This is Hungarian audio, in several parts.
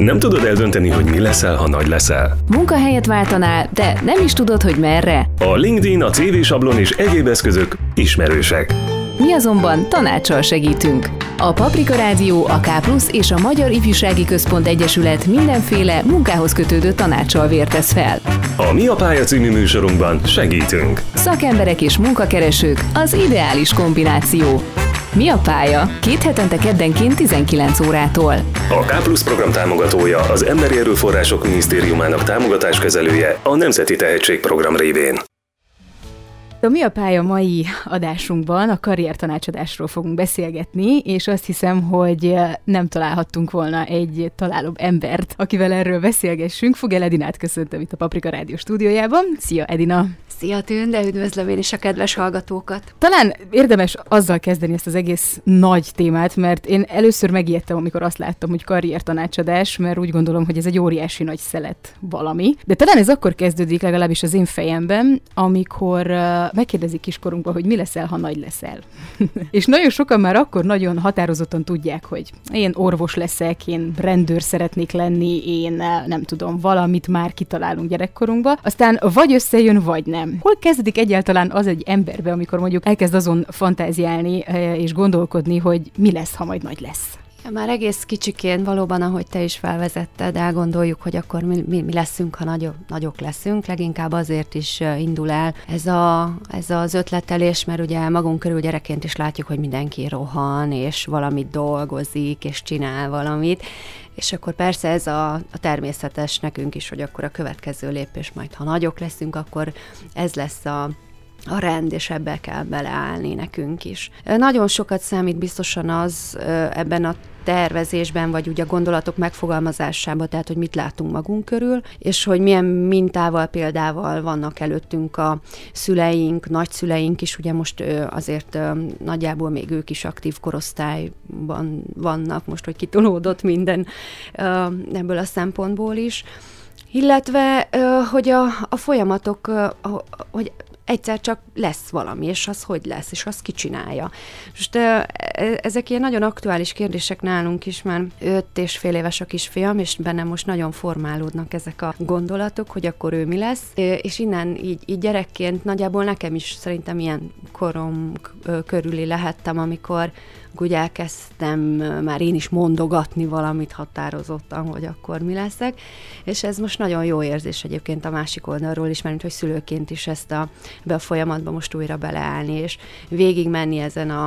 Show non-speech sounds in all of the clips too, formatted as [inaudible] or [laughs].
Nem tudod eldönteni, hogy mi leszel, ha nagy leszel? Munkahelyet váltanál, de nem is tudod, hogy merre? A LinkedIn, a CV sablon és egyéb eszközök ismerősek. Mi azonban tanácssal segítünk. A Paprika Rádió, a K és a Magyar Ifjúsági Központ Egyesület mindenféle munkához kötődő tanácssal vértesz fel. A Mi a pálya című műsorunkban segítünk. Szakemberek és munkakeresők az ideális kombináció. Mi a pálya? Két hetente keddenként 19 órától. A K program támogatója az Emberi Erőforrások Minisztériumának támogatáskezelője a Nemzeti Tehetségprogram révén. A Mi a pálya mai adásunkban a karriertanácsadásról fogunk beszélgetni, és azt hiszem, hogy nem találhattunk volna egy találóbb embert, akivel erről beszélgessünk. Fogel Edinát köszöntöm itt a Paprika Rádió stúdiójában. Szia Edina! Szia Tünde, üdvözlöm én is a kedves hallgatókat. Talán érdemes azzal kezdeni ezt az egész nagy témát, mert én először megijedtem, amikor azt láttam, hogy karriertanácsadás, mert úgy gondolom, hogy ez egy óriási nagy szelet valami. De talán ez akkor kezdődik, legalábbis az én fejemben, amikor megkérdezik kiskorunkban, hogy mi leszel, ha nagy leszel. [laughs] és nagyon sokan már akkor nagyon határozottan tudják, hogy én orvos leszek, én rendőr szeretnék lenni, én nem tudom, valamit már kitalálunk gyerekkorunkba. Aztán vagy összejön, vagy nem. Hol kezdődik egyáltalán az egy emberbe, amikor mondjuk elkezd azon fantáziálni eh, és gondolkodni, hogy mi lesz, ha majd nagy lesz? Már egész kicsikén valóban, ahogy te is felvezetted, elgondoljuk, hogy akkor mi, mi, mi leszünk, ha nagyok, nagyok leszünk. Leginkább azért is indul el ez, a, ez az ötletelés, mert ugye magunk körül gyerekként is látjuk, hogy mindenki rohan, és valamit dolgozik, és csinál valamit, és akkor persze ez a, a természetes nekünk is, hogy akkor a következő lépés majd, ha nagyok leszünk, akkor ez lesz a a rend, és ebbe kell beleállni nekünk is. Nagyon sokat számít biztosan az ebben a tervezésben, vagy ugye a gondolatok megfogalmazásában, tehát hogy mit látunk magunk körül, és hogy milyen mintával, példával vannak előttünk a szüleink, nagyszüleink is, ugye most azért nagyjából még ők is aktív korosztályban vannak, most, hogy kitolódott minden ebből a szempontból is. Illetve, hogy a, a folyamatok, hogy egyszer csak lesz valami, és az hogy lesz, és az kicsinálja. Most e, ezek ilyen nagyon aktuális kérdések nálunk is, mert öt és fél éves a kisfiam, és bennem most nagyon formálódnak ezek a gondolatok, hogy akkor ő mi lesz, és innen így, így gyerekként nagyjából nekem is szerintem ilyen korom körüli lehettem, amikor úgy elkezdtem már én is mondogatni valamit határozottan, hogy akkor mi leszek, és ez most nagyon jó érzés egyébként a másik oldalról is, mert hogy szülőként is ezt a, be a folyamatba most újra beleállni, és végigmenni ezen a,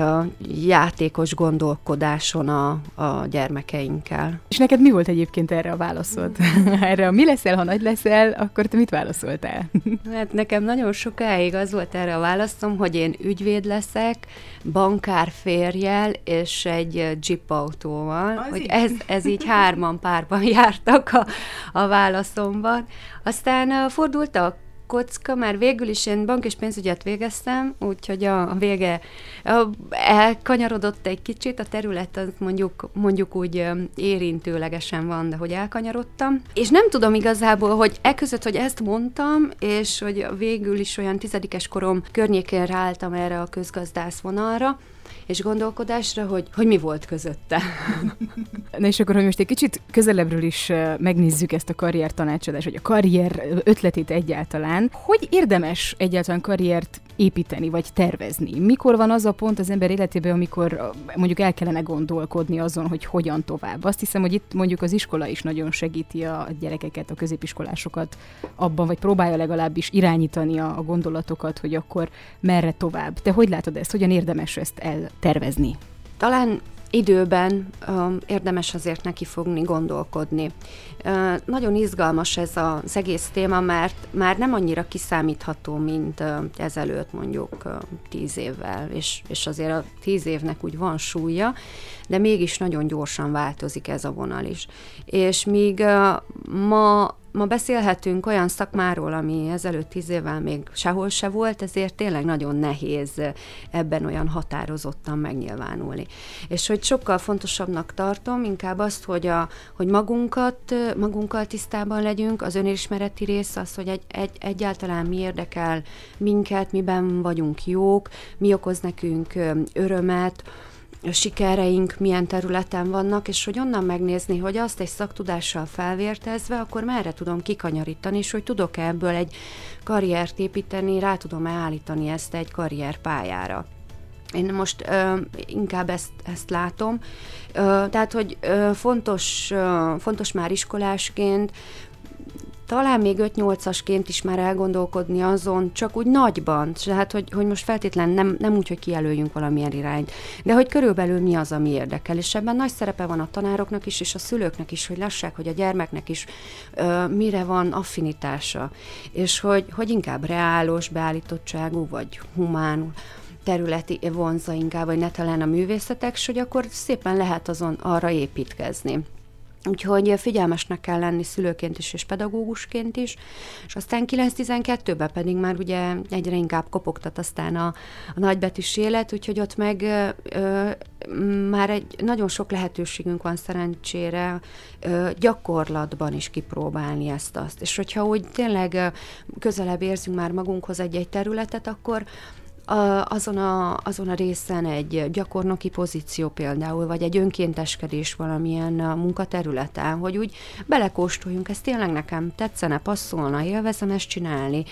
a játékos gondolkodáson a, a gyermekeinkkel. És neked mi volt egyébként erre a válaszod? [laughs] erre a mi leszel, ha nagy leszel, akkor te mit válaszoltál? [laughs] hát nekem nagyon sokáig az volt erre a válaszom, hogy én ügyvéd leszek, bankárfél, férjel és egy jeep autóval, Az hogy ez, ez így hárman párban [laughs] jártak a, a válaszomban. Aztán fordult a kocka, mert végül is én bank és pénzügyet végeztem, úgyhogy a, a vége a, elkanyarodott egy kicsit, a terület az mondjuk, mondjuk úgy érintőlegesen van, de hogy elkanyarodtam. És nem tudom igazából, hogy e között, hogy ezt mondtam, és hogy végül is olyan tizedikes korom környékén ráálltam erre a közgazdász vonalra, és gondolkodásra, hogy, hogy mi volt közötte. [laughs] Na és akkor, hogy most egy kicsit közelebbről is megnézzük ezt a karrier tanácsadást, vagy a karrier ötletét egyáltalán, hogy érdemes egyáltalán karriert építeni, vagy tervezni? Mikor van az a pont az ember életében, amikor mondjuk el kellene gondolkodni azon, hogy hogyan tovább? Azt hiszem, hogy itt mondjuk az iskola is nagyon segíti a gyerekeket, a középiskolásokat abban, vagy próbálja legalábbis irányítani a, gondolatokat, hogy akkor merre tovább. Te hogy látod ezt? Hogyan érdemes ezt eltervezni? Talán időben um, érdemes azért neki fogni gondolkodni. Uh, nagyon izgalmas ez az egész téma, mert már nem annyira kiszámítható, mint uh, ezelőtt mondjuk uh, tíz évvel, és, és azért a tíz évnek úgy van súlya, de mégis nagyon gyorsan változik ez a vonal is. És míg uh, ma Ma beszélhetünk olyan szakmáról, ami ezelőtt tíz évvel még sehol se volt, ezért tényleg nagyon nehéz ebben olyan határozottan megnyilvánulni. És hogy sokkal fontosabbnak tartom inkább azt, hogy, a, hogy magunkat, magunkkal tisztában legyünk, az önismereti rész az, hogy egy, egy, egyáltalán mi érdekel minket, miben vagyunk jók, mi okoz nekünk örömet, sikereink milyen területen vannak, és hogy onnan megnézni, hogy azt egy szaktudással felvértezve, akkor merre tudom kikanyarítani, és hogy tudok ebből egy karriert építeni, rá tudom-e állítani ezt egy karrierpályára. Én most ö, inkább ezt, ezt látom. Ö, tehát, hogy ö, fontos, ö, fontos már iskolásként, talán még 5-8-asként is már elgondolkodni azon, csak úgy nagyban, tehát hogy, hogy most feltétlen nem, nem úgy, hogy kijelöljünk valamilyen irányt, de hogy körülbelül mi az, ami érdekel, és ebben nagy szerepe van a tanároknak is, és a szülőknek is, hogy lássák, hogy a gyermeknek is ö, mire van affinitása, és hogy, hogy inkább reálos beállítottságú, vagy humán, területi vonza inkább, vagy ne talán a művészetek, és hogy akkor szépen lehet azon arra építkezni. Úgyhogy figyelmesnek kell lenni szülőként is, és pedagógusként is, és aztán 9-12-ben pedig már ugye egyre inkább kopogtat aztán a, a nagybetűs élet, úgyhogy ott meg ö, már egy nagyon sok lehetőségünk van szerencsére ö, gyakorlatban is kipróbálni ezt-azt. És hogyha úgy tényleg közelebb érzünk már magunkhoz egy-egy területet, akkor azon, a, azon a részen egy gyakornoki pozíció például, vagy egy önkénteskedés valamilyen munkaterületen, hogy úgy belekóstoljunk, ez tényleg nekem tetszene, passzolna, élvezem ezt csinálni,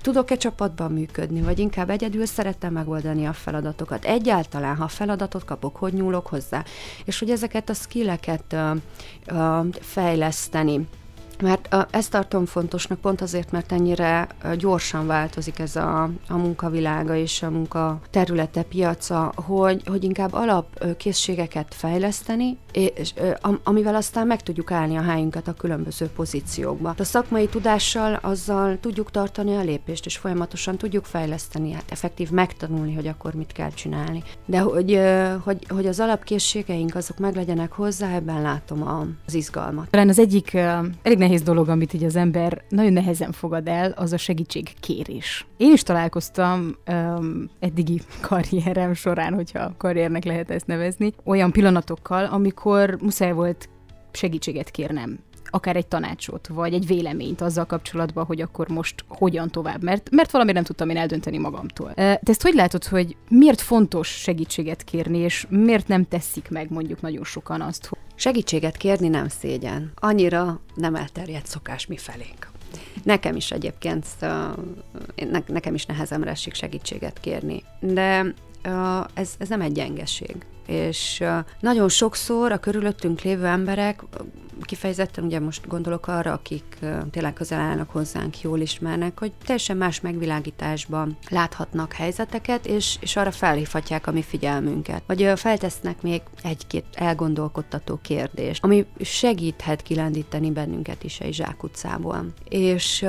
tudok-e csapatban működni, vagy inkább egyedül szeretem megoldani a feladatokat. Egyáltalán, ha feladatot kapok, hogy nyúlok hozzá, és hogy ezeket a skilleket uh, uh, fejleszteni mert ezt tartom fontosnak pont azért, mert ennyire gyorsan változik ez a, a munkavilága és a munka területe, piaca, hogy, hogy inkább alapkészségeket fejleszteni, és, amivel aztán meg tudjuk állni a helyünket a különböző pozíciókba. A szakmai tudással azzal tudjuk tartani a lépést, és folyamatosan tudjuk fejleszteni, hát effektív megtanulni, hogy akkor mit kell csinálni. De hogy, hogy, hogy az alapkészségeink azok meg legyenek hozzá, ebben látom az izgalmat. Talán az egyik elég nehéz dolog, amit így az ember nagyon nehezen fogad el, az a segítségkérés. Én is találkoztam um, eddigi [laughs] karrierem során, hogyha karriernek lehet ezt nevezni, olyan pillanatokkal, amikor muszáj volt segítséget kérnem akár egy tanácsot, vagy egy véleményt azzal kapcsolatban, hogy akkor most hogyan tovább, mert, mert valami nem tudtam én eldönteni magamtól. Te ezt hogy látod, hogy miért fontos segítséget kérni, és miért nem teszik meg mondjuk nagyon sokan azt. Segítséget kérni nem szégyen. Annyira nem elterjedt szokás mi felénk. Nekem is egyébként, nekem is nehezemre esik segítséget kérni, de ez, ez nem egy gyengeség. És nagyon sokszor a körülöttünk lévő emberek kifejezetten ugye most gondolok arra, akik tényleg közel állnak hozzánk, jól ismernek, hogy teljesen más megvilágításban láthatnak helyzeteket, és, és arra felhívhatják a mi figyelmünket. Vagy feltesznek még egy-két elgondolkodtató kérdést, ami segíthet kilendíteni bennünket is egy zsákutcából. És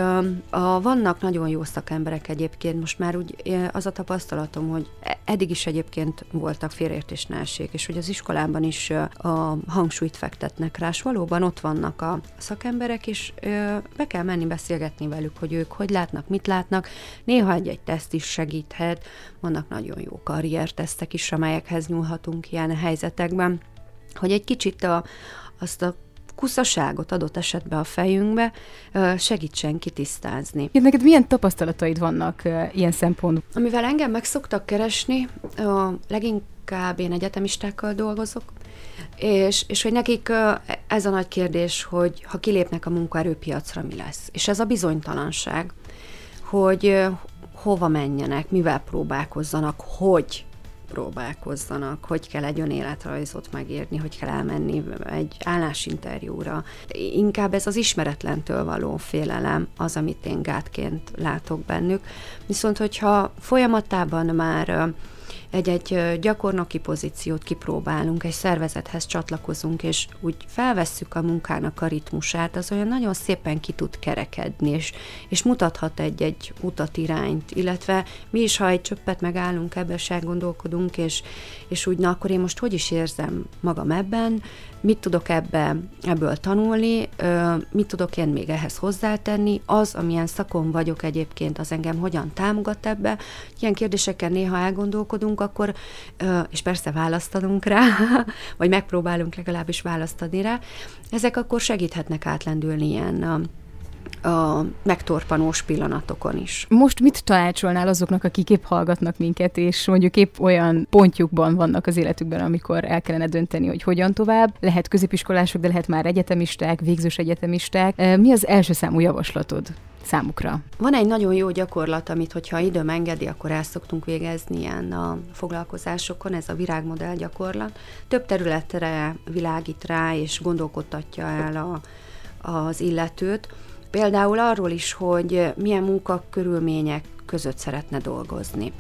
a, vannak nagyon jó szakemberek egyébként, most már úgy az a tapasztalatom, hogy e, eddig is egyébként voltak félreértésnálség, és hogy az iskolában is a hangsúlyt fektetnek rá, és valóban ott vannak a szakemberek, és ö, be kell menni beszélgetni velük, hogy ők hogy látnak, mit látnak. Néha egy-egy teszt is segíthet, vannak nagyon jó karriertesztek is, amelyekhez nyúlhatunk ilyen helyzetekben, hogy egy kicsit a, azt a kuszaságot adott esetben a fejünkbe segítsen kitisztázni. Neked milyen tapasztalataid vannak ilyen szempontból? Amivel engem meg szoktak keresni, leginkább én egyetemistákkal dolgozok, és, és hogy nekik ez a nagy kérdés, hogy ha kilépnek a munkaerőpiacra, mi lesz. És ez a bizonytalanság, hogy hova menjenek, mivel próbálkozzanak, hogy próbálkozzanak, hogy kell egy önéletrajzot megírni, hogy kell elmenni egy állásinterjúra. Inkább ez az ismeretlentől való félelem az, amit én gátként látok bennük. Viszont, hogyha folyamatában már egy-egy gyakornoki pozíciót kipróbálunk, egy szervezethez csatlakozunk, és úgy felvesszük a munkának a ritmusát, az olyan nagyon szépen ki tud kerekedni, és, és mutathat egy-egy utat irányt, illetve mi is, ha egy csöppet megállunk ebben, se gondolkodunk, és, és úgy, na akkor én most hogy is érzem magam ebben, mit tudok ebbe, ebből tanulni, mit tudok én még ehhez hozzátenni, az, amilyen szakon vagyok egyébként, az engem hogyan támogat ebbe. Ilyen kérdésekkel néha elgondolkodunk, akkor, és persze választanunk rá, [laughs] vagy megpróbálunk legalábbis választani rá, ezek akkor segíthetnek átlendülni ilyen a megtorpanós pillanatokon is. Most mit tanácsolnál azoknak, akik épp hallgatnak minket, és mondjuk épp olyan pontjukban vannak az életükben, amikor el kellene dönteni, hogy hogyan tovább? Lehet középiskolások, de lehet már egyetemisták, végzős egyetemisták. Mi az első számú javaslatod? Számukra. Van egy nagyon jó gyakorlat, amit, hogyha időm engedi, akkor el szoktunk végezni ilyen a foglalkozásokon, ez a virágmodell gyakorlat. Több területre világít rá, és gondolkodtatja el a, az illetőt. Például arról is, hogy milyen munkakörülmények között szeretne dolgozni.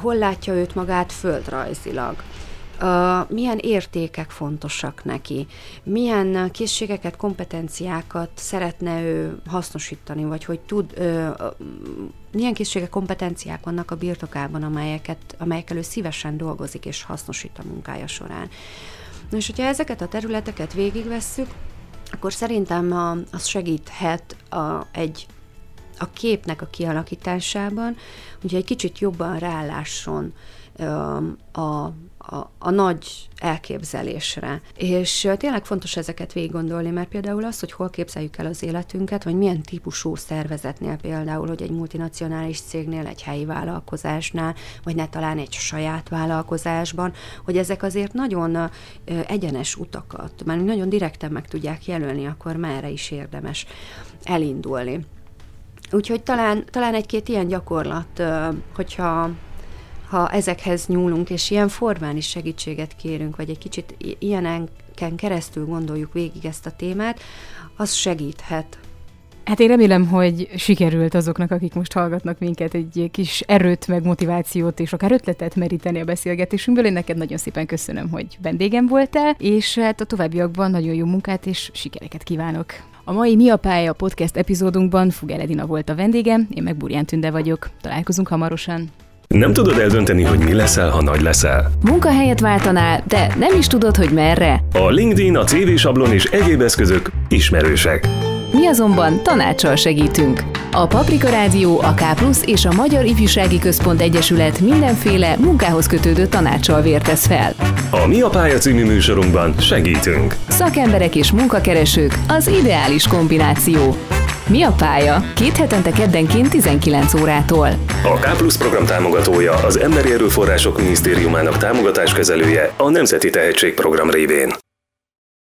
Hol látja őt magát földrajzilag Uh, milyen értékek fontosak neki, milyen készségeket, kompetenciákat szeretne ő hasznosítani, vagy hogy tud, milyen készségek, kompetenciák vannak a birtokában, amelyeket, amelyekkel ő szívesen dolgozik és hasznosít a munkája során. Na és hogyha ezeket a területeket végigvesszük, akkor szerintem az segíthet a, egy a képnek a kialakításában, hogy egy kicsit jobban rálásson a, a, a nagy elképzelésre. És tényleg fontos ezeket végig gondolni, mert például az, hogy hol képzeljük el az életünket, vagy milyen típusú szervezetnél például, hogy egy multinacionális cégnél, egy helyi vállalkozásnál, vagy ne talán egy saját vállalkozásban, hogy ezek azért nagyon egyenes utakat, mert nagyon direkten meg tudják jelölni, akkor merre is érdemes elindulni. Úgyhogy talán, talán egy-két ilyen gyakorlat, hogyha ha ezekhez nyúlunk, és ilyen formán is segítséget kérünk, vagy egy kicsit ilyeneken keresztül gondoljuk végig ezt a témát, az segíthet. Hát én remélem, hogy sikerült azoknak, akik most hallgatnak minket, egy kis erőt, meg motivációt és akár ötletet meríteni a beszélgetésünkből. Én neked nagyon szépen köszönöm, hogy vendégem voltál, és hát a továbbiakban nagyon jó munkát és sikereket kívánok. A mai Mi a pálya podcast epizódunkban Fugel Edina volt a vendégem, én meg Burján Tünde vagyok. Találkozunk hamarosan. Nem tudod eldönteni, hogy mi leszel, ha nagy leszel. Munkahelyet váltanál, de nem is tudod, hogy merre. A LinkedIn, a CV sablon és egyéb eszközök ismerősek. Mi azonban tanácssal segítünk. A Paprika Rádió, a K és a Magyar Ifjúsági Központ Egyesület mindenféle munkához kötődő tanácssal vértesz fel. A Mi a pálya című műsorunkban segítünk. Szakemberek és munkakeresők az ideális kombináció. Mi a pálya? Két hetente keddenként 19 órától. A K Plus program támogatója az Emberi Erőforrások Minisztériumának támogatáskezelője a Nemzeti Tehetségprogram révén.